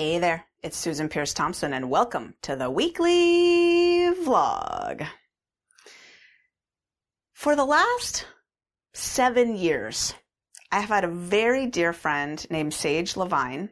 Hey there, it's Susan Peirce Thompson, and welcome to the weekly vlog. For the last seven years, I have had a very dear friend named Sage Lavine.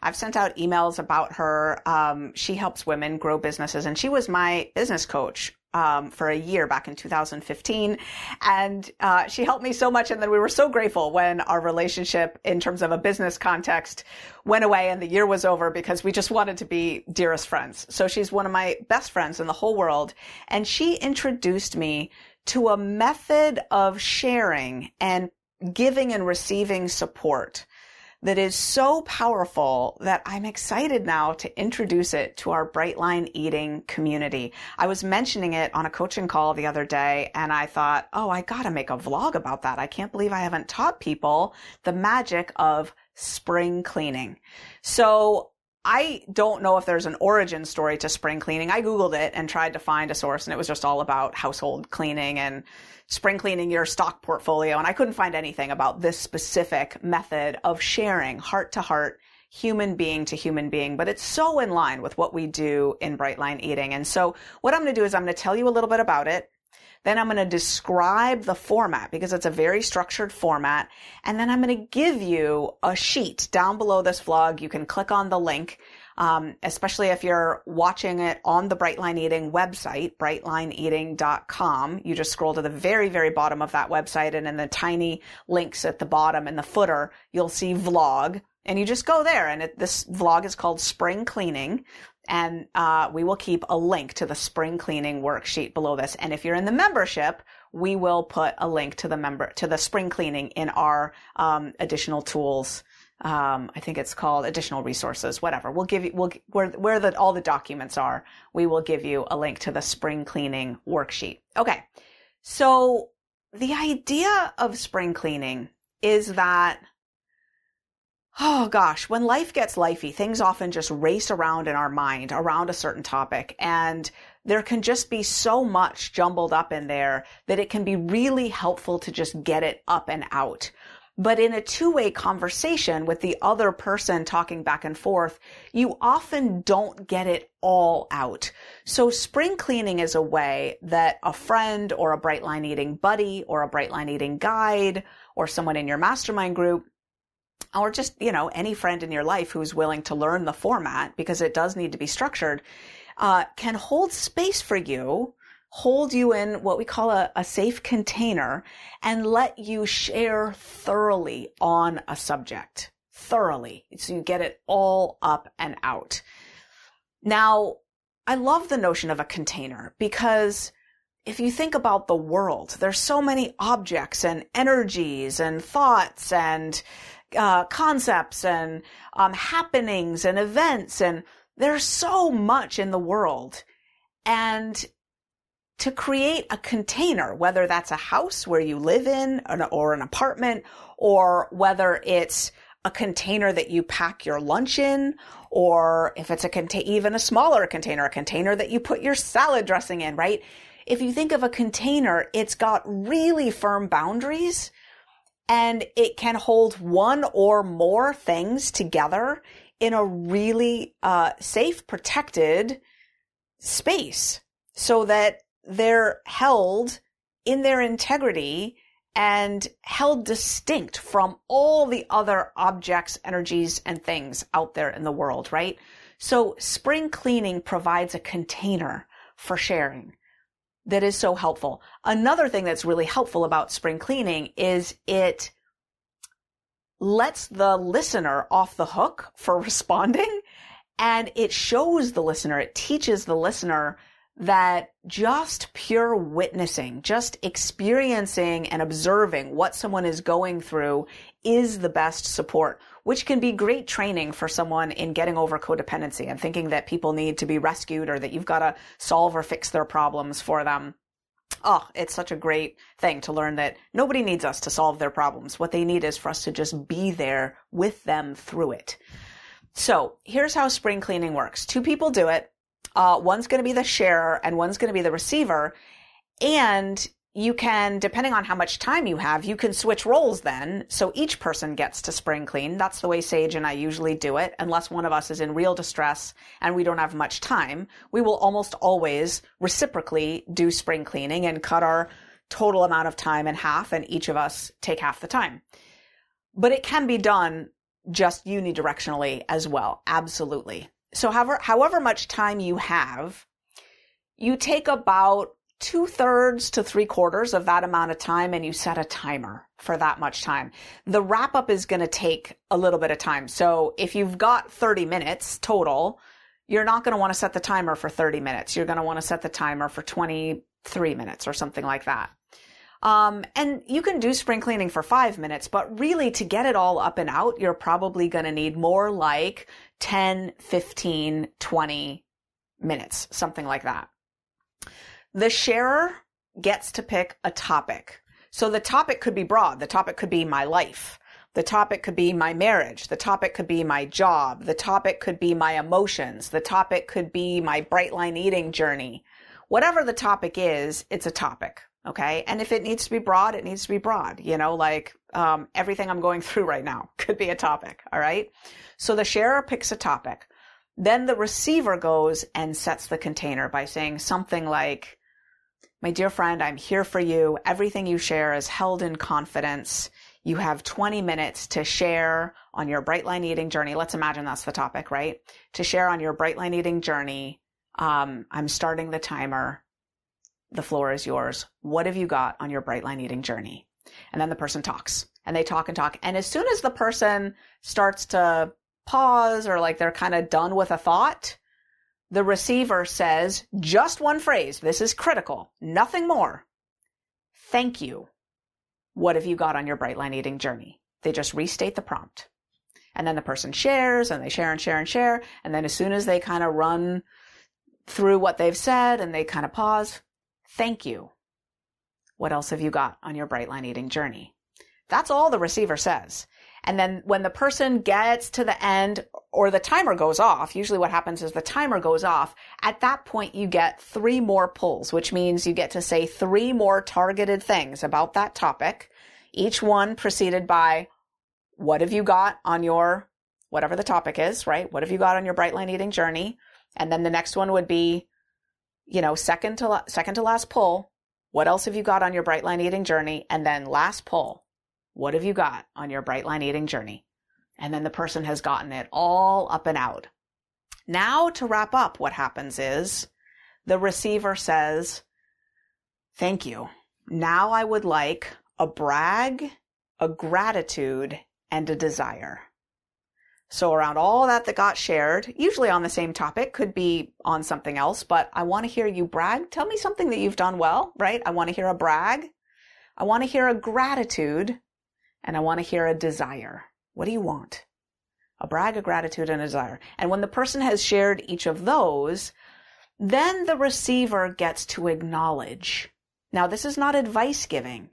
I've sent out emails about her. Um, she helps women grow businesses, and she was my business coach um, for a year back in 2015. And uh, she helped me so much. And then we were so grateful when our relationship, in terms of a business context, went away and the year was over because we just wanted to be dearest friends. So she's one of my best friends in the whole world. And she introduced me to a method of sharing and giving and receiving support that is so powerful that I'm excited now to introduce it to our Brightline eating community. I was mentioning it on a coaching call the other day and I thought, oh, I gotta make a vlog about that. I can't believe I haven't taught people the magic of spring cleaning. So I don't know if there's an origin story to spring cleaning. I Googled it and tried to find a source and it was just all about household cleaning and spring cleaning your stock portfolio. And I couldn't find anything about this specific method of sharing heart to heart, human being to human being, but it's so in line with what we do in Brightline Eating. And so what I'm going to do is I'm going to tell you a little bit about it. Then I'm going to describe the format because it's a very structured format. And then I'm going to give you a sheet down below this vlog. You can click on the link um, especially if you're watching it on the Brightline Eating website, brightlineeating.com. You just scroll to the very, very bottom of that website, and in the tiny links at the bottom in the footer, you'll see vlog. And you just go there, and it, this vlog is called Spring Cleaning. And uh, we will keep a link to the spring cleaning worksheet below this. And if you're in the membership, we will put a link to the member to the spring cleaning in our um, additional tools um, I think it's called additional resources, whatever. We'll give you, we'll, where, where the, all the documents are, we will give you a link to the spring cleaning worksheet. Okay. So the idea of spring cleaning is that, oh gosh, when life gets lifey, things often just race around in our mind around a certain topic. And there can just be so much jumbled up in there that it can be really helpful to just get it up and out. But in a two-way conversation with the other person talking back and forth, you often don't get it all out. So spring cleaning is a way that a friend or a Brightline eating buddy or a Brightline eating guide or someone in your mastermind group or just, you know, any friend in your life who's willing to learn the format because it does need to be structured, uh, can hold space for you hold you in what we call a, a safe container and let you share thoroughly on a subject. Thoroughly. So you get it all up and out. Now, I love the notion of a container because if you think about the world, there's so many objects and energies and thoughts and uh, concepts and um, happenings and events, and there's so much in the world. And to create a container, whether that's a house where you live in or an apartment, or whether it's a container that you pack your lunch in, or if it's a contain, even a smaller container, a container that you put your salad dressing in, right? If you think of a container, it's got really firm boundaries and it can hold one or more things together in a really uh, safe, protected space so that they're held in their integrity and held distinct from all the other objects, energies, and things out there in the world, right? So spring cleaning provides a container for sharing that is so helpful. Another thing that's really helpful about spring cleaning is it lets the listener off the hook for responding and it shows the listener, it teaches the listener that just pure witnessing, just experiencing and observing what someone is going through is the best support, which can be great training for someone in getting over codependency and thinking that people need to be rescued or that you've got to solve or fix their problems for them. Oh, it's such a great thing to learn that nobody needs us to solve their problems. What they need is for us to just be there with them through it. So here's how spring cleaning works. Two people do it. Uh, one's going to be the sharer and one's going to be the receiver. And you can, depending on how much time you have, you can switch roles then. So each person gets to spring clean. That's the way Sage and I usually do it. Unless one of us is in real distress and we don't have much time, we will almost always reciprocally do spring cleaning and cut our total amount of time in half and each of us take half the time. But it can be done just unidirectionally as well. Absolutely. So however, however much time you have, you take about two thirds to three quarters of that amount of time and you set a timer for that much time. The wrap up is going to take a little bit of time. So if you've got 30 minutes total, you're not going to want to set the timer for 30 minutes. You're going to want to set the timer for 23 minutes or something like that. Um, and you can do spring cleaning for five minutes, but really to get it all up and out, you're probably going to need more like 10, 15, 20 minutes, something like that. The sharer gets to pick a topic. So the topic could be broad. The topic could be my life. The topic could be my marriage. The topic could be my job. The topic could be my emotions. The topic could be my bright line eating journey. Whatever the topic is, it's a topic. Okay. And if it needs to be broad, it needs to be broad. You know, like um, everything I'm going through right now could be a topic. All right. So the sharer picks a topic. Then the receiver goes and sets the container by saying something like, my dear friend, I'm here for you. Everything you share is held in confidence. You have 20 minutes to share on your bright line eating journey. Let's imagine that's the topic, right? To share on your bright line eating journey. Um, I'm starting the timer. The floor is yours. What have you got on your bright line eating journey? And then the person talks and they talk and talk. And as soon as the person starts to pause or like they're kind of done with a thought, the receiver says just one phrase. This is critical. Nothing more. Thank you. What have you got on your bright line eating journey? They just restate the prompt. And then the person shares and they share and share and share. And then as soon as they kind of run through what they've said and they kind of pause, thank you. What else have you got on your bright line eating journey? That's all the receiver says. And then when the person gets to the end or the timer goes off, usually what happens is the timer goes off. At that point, you get three more pulls, which means you get to say three more targeted things about that topic, each one preceded by what have you got on your, whatever the topic is, right? What have you got on your bright line eating journey? And then the next one would be, you know, second to, second to last pull. What else have you got on your bright line eating journey? And then last pull what have you got on your bright line eating journey? And then the person has gotten it all up and out. Now to wrap up, what happens is the receiver says, thank you. Now I would like a brag, a gratitude, and a desire. So around all that that got shared, usually on the same topic, could be on something else, but I want to hear you brag. Tell me something that you've done well, right? I want to hear a brag. I want to hear a gratitude and I want to hear a desire. What do you want? A brag, a gratitude, and a desire. And when the person has shared each of those, then the receiver gets to acknowledge. Now, this is not advice giving.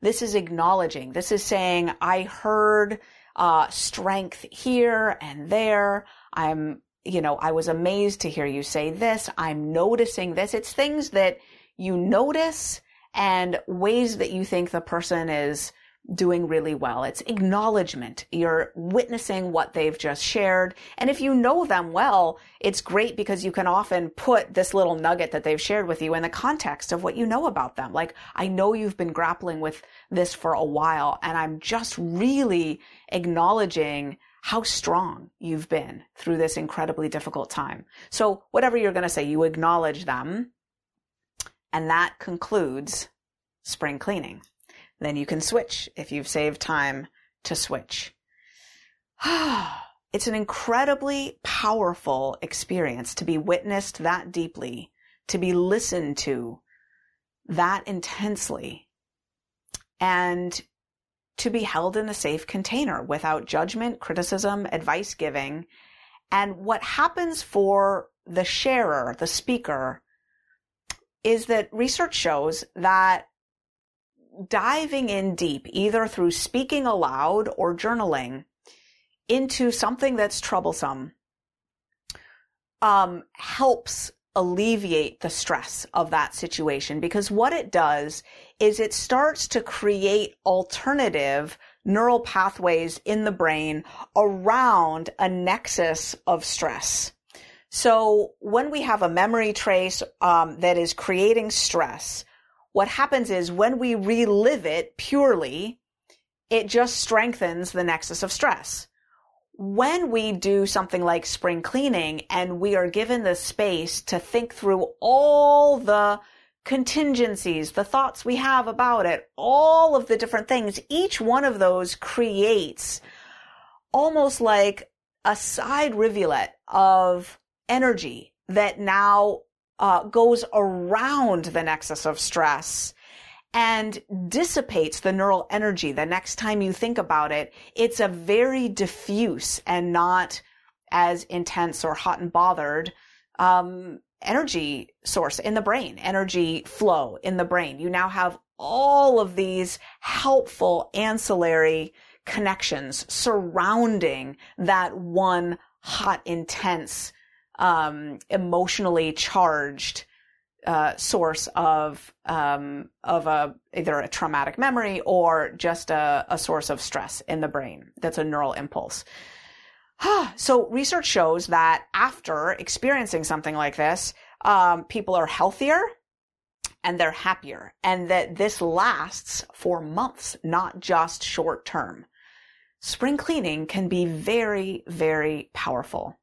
This is acknowledging. This is saying, I heard uh, strength here and there. I'm, you know, I was amazed to hear you say this. I'm noticing this. It's things that you notice and ways that you think the person is doing really well. It's acknowledgement. You're witnessing what they've just shared. And if you know them well, it's great because you can often put this little nugget that they've shared with you in the context of what you know about them. Like, I know you've been grappling with this for a while and I'm just really acknowledging how strong you've been through this incredibly difficult time. So whatever you're going to say, you acknowledge them. And that concludes spring cleaning. Then you can switch if you've saved time to switch. it's an incredibly powerful experience to be witnessed that deeply, to be listened to that intensely and to be held in a safe container without judgment, criticism, advice giving. And what happens for the sharer, the speaker, is that research shows that diving in deep, either through speaking aloud or journaling, into something that's troublesome, um, helps alleviate the stress of that situation because what it does is it starts to create alternative neural pathways in the brain around a nexus of stress. So when we have a memory trace um, that is creating stress, what happens is when we relive it purely, it just strengthens the nexus of stress. When we do something like spring cleaning and we are given the space to think through all the contingencies, the thoughts we have about it, all of the different things, each one of those creates almost like a side rivulet of energy that now uh, goes around the nexus of stress and dissipates the neural energy the next time you think about it. It's a very diffuse and not as intense or hot and bothered um, energy source in the brain, energy flow in the brain. You now have all of these helpful ancillary connections surrounding that one hot, intense, um, emotionally charged uh, source of um, of a either a traumatic memory or just a, a source of stress in the brain. That's a neural impulse. so research shows that after experiencing something like this, um, people are healthier and they're happier, and that this lasts for months, not just short term. Spring cleaning can be very, very powerful.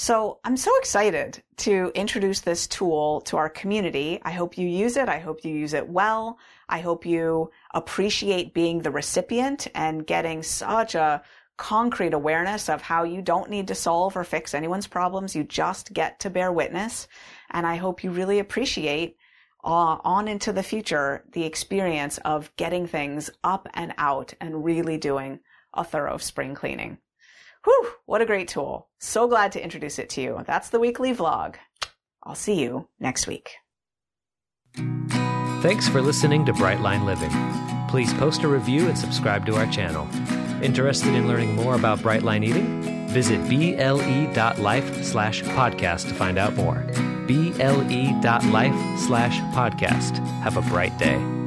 So I'm so excited to introduce this tool to our community. I hope you use it. I hope you use it well. I hope you appreciate being the recipient and getting such a concrete awareness of how you don't need to solve or fix anyone's problems. You just get to bear witness. And I hope you really appreciate uh, on into the future the experience of getting things up and out and really doing a thorough spring cleaning. Whew, what a great tool. So glad to introduce it to you. That's the weekly vlog. I'll see you next week. Thanks for listening to Brightline Living. Please post a review and subscribe to our channel. Interested in learning more about Brightline Eating? Visit ble.life slash podcast to find out more. ble.life slash podcast. Have a bright day.